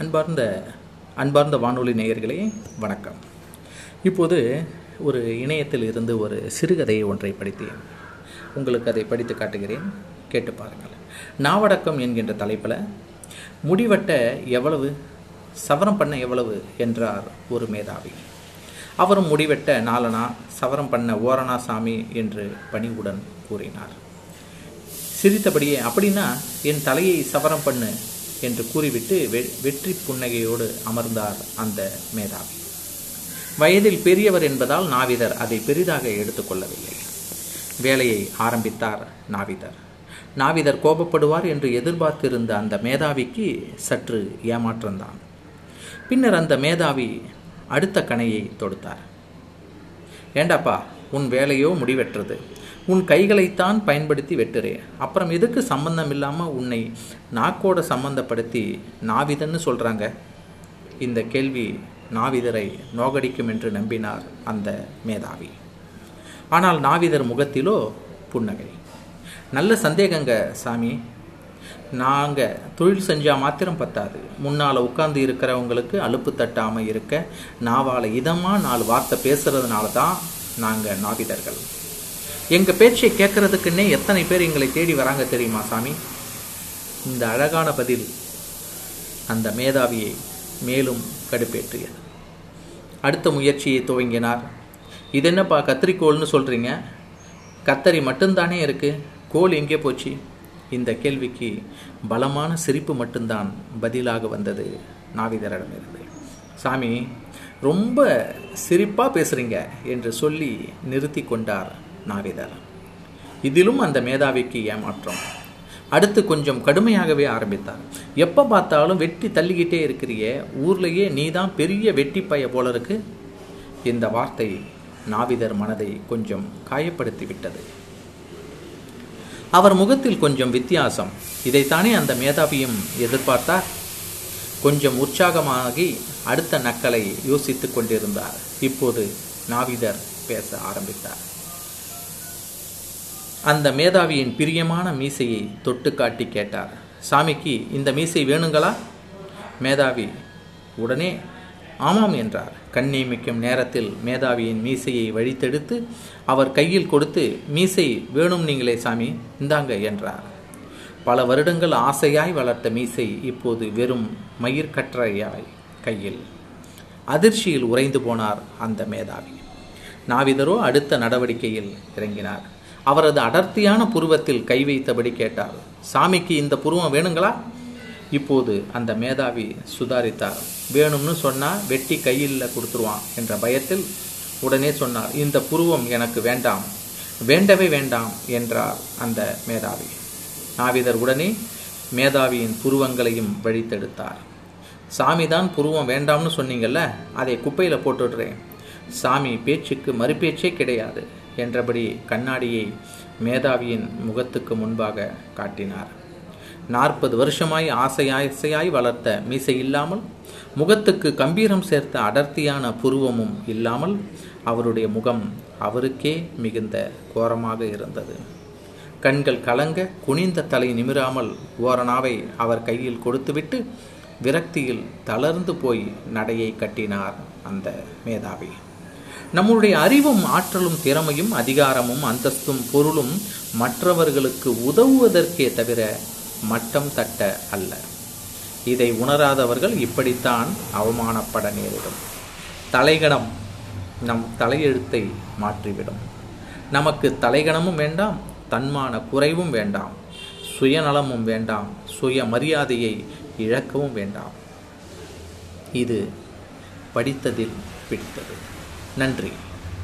அன்பார்ந்த அன்பார்ந்த வானொலி நேயர்களே வணக்கம். இப்போது ஒரு இணையத்தில் இருந்து ஒரு சிறுகதையை ஒன்றை படித்தேன். உங்களுக்கு அதை படித்து காட்டுகிறேன். கேட்டு பாருங்கள். நாவடக்கம் என்கின்ற தலைப்பில் முடிவட்ட எவ்வளவு சவரம் பண்ண எவ்வளவு என்றார் ஒரு மேதாவி. அவரும் முடிவெட்ட நாலனா சவரம் பண்ண ஓரணா சாமி என்று பணிவுடன் கூறினார். சிரித்தபடியே அப்படின்னா என் தலையை சவரம் பண்ணு என்று கூறிவிட்டு வெ வெற்றி புன்னகையோடு அமர்ந்தார் அந்த மேதாவி. வயதில் பெரியவர் என்பதால் நாவிதர் அதை பெரிதாக எடுத்துக்கொள்ளவில்லை வேலையை ஆரம்பித்தார் நாவிதர். நாவிதர் கோபப்படுவார் என்று எதிர்பார்த்திருந்த அந்த மேதாவிக்கு சற்று ஏமாற்றம்தான் பின்னர் அந்த மேதாவி அடுத்த கணையை தொடுத்தார். ஏண்டாப்பா உன் வேலையோ முடிவெற்றது. உன் கைகளைத்தான் பயன்படுத்தி வெட்டுறே. அப்புறம் எதுக்கு சம்பந்தம் இல்லாமல் உன்னை நாக்கோட சம்பந்தப்படுத்தி நாவிதன்னு சொல்கிறாங்க இந்த கேள்வி நாவிதரை நோகடிக்கும் என்று நம்பினார் அந்த மேதாவி. ஆனால் நாவிதர் முகத்திலோ புன்னகை. நல்ல சந்தேகங்க சாமி. நாங்கள் தொழில் செஞ்சால் மாத்திரம் பத்தாது. முன்னால் உட்கார்ந்து இருக்கிறவங்களுக்கு அலுப்பு தட்டாமல் இருக்க நாவால் இதமாக நாலு வார்த்தை பேசுறதுனால தான் நாங்கள் நாவிதர்கள். எங்கள் பேச்சை கேட்கறதுக்குன்னே எத்தனை பேர் எங்களை தேடி வராங்க தெரியுமா சாமி? இந்த அழகான பதில் அந்த மேதாவியை மேலும் கடுப்பேற்றியது. அடுத்த முயற்சியை துவங்கினார். இது என்னப்பா கத்திரிக்கோள்னு சொல்கிறீங்க கத்தரி மட்டும்தானே இருக்குது கோல் எங்கே போச்சு? இந்த கேள்விக்கு பலமான சிரிப்பு மட்டும்தான் பதிலாக வந்தது நாவிதரிடமிருந்து. சாமி ரொம்ப சிரிப்பாக பேசுகிறீங்க என்று சொல்லி நிறுத்தி கொண்டார் நாவிதர் இதிலும் அந்த மேதாவிக்கு ஏமாற்றம். அடுத்து கொஞ்சம் கடுமையாகவே ஆரம்பித்தார். எப்போ பார்த்தாலும் வெட்டி தள்ளிக்கிட்டே இருக்கிறியே ஊர்லேயே நீ தான் பெரிய வெட்டி பைய போல இருக்கு இந்த வார்த்தை நாவிதர் மனதை கொஞ்சம் காயப்படுத்தி விட்டது அவர் முகத்தில் கொஞ்சம் வித்தியாசம். இதைத்தானே அந்த மேதாவியும் எதிர்பார்த்தார். கொஞ்சம் உற்சாகமாகி அடுத்த நக்கலை யோசித்து கொண்டிருந்தார். இப்போது நாவிதர் பேச ஆரம்பித்தார். அந்த மேதாவியின் பிரியமான மீசையை தொட்டு காட்டி கேட்டார். சாமிக்கு இந்த மீசை வேணுங்களா? மேதாவி. உடனே. ஆமாம் என்றார். கண் நியமிக்கும் நேரத்தில் மேதாவியின் மீசையை வழித்தெடுத்து அவர் கையில் கொடுத்து மீசை வேணும் நீங்களே சாமி இந்தாங்க என்றார். பல வருடங்கள் ஆசையாய் வளர்த்த மீசை இப்போது வெறும் மயிர்கற்றையாய் கையில். அதிர்ச்சியில் உறைந்து போனார் அந்த மேதாவி. நாவிதரோ அடுத்த நடவடிக்கையில் இறங்கினார். அவரது அடர்த்தியான புருவத்தில் கை வைத்தபடி கேட்டார் சாமிக்கு இந்த புருவம் வேணுங்களா? இப்போது அந்த மேதாவி சுதாரித்தார். வேணும்னு சொன்னால் வெட்டி கையில் கொடுத்துருவான் என்ற பயத்தில் உடனே சொன்னார் இந்த புருவம் எனக்கு வேண்டாம் வேண்டவே வேண்டாம் என்றார் அந்த மேதாவி. நாவிதர் உடனே மேதாவியின் புருவங்களையும் வழித்தெடுத்தார். சாமி தான் புருவம் வேண்டாம்னு சொன்னீங்கல்ல அதை குப்பையில் போட்டுடுறேன். சாமி பேச்சுக்கு மறுபேச்சே கிடையாது. என்றபடி கண்ணாடியை மேதாவியின் முகத்துக்கு முன்பாக காட்டினார். நாற்பது வருஷமாய் ஆசையாய் ஆசையாய் வளர்த்த மீசை இல்லாமல் முகத்துக்கு கம்பீரம் சேர்த்த அடர்த்தியான புருவமும் இல்லாமல் அவருடைய முகம் அவருக்கே மிகுந்த கோரமாக இருந்தது. கண்கள் கலங்க குனிந்த தலை நிமிராமல் ஓரணாவை அவர் கையில் கொடுத்துவிட்டு விரக்தியில் தளர்ந்து போய் நடையை கட்டினார் அந்த மேதாவி. நம்முடைய அறிவும் ஆற்றலும் திறமையும் அதிகாரமும் அந்தஸ்தும் பொருளும் மற்றவர்களுக்கு உதவுவதற்கே தவிர மட்டம் தட்ட அல்ல. இதை உணராதவர்கள் இப்படித்தான் அவமானப்பட நேரிடும். தலைகணம் நம் தலையெழுத்தை மாற்றிவிடும். நமக்கு தலைகணமும் வேண்டாம் தன்மான குறைவும் வேண்டாம் சுயநலமும் வேண்டாம் சுய மரியாதையை இழக்கவும் வேண்டாம். இது படித்ததில் பிடித்தது. நன்றி.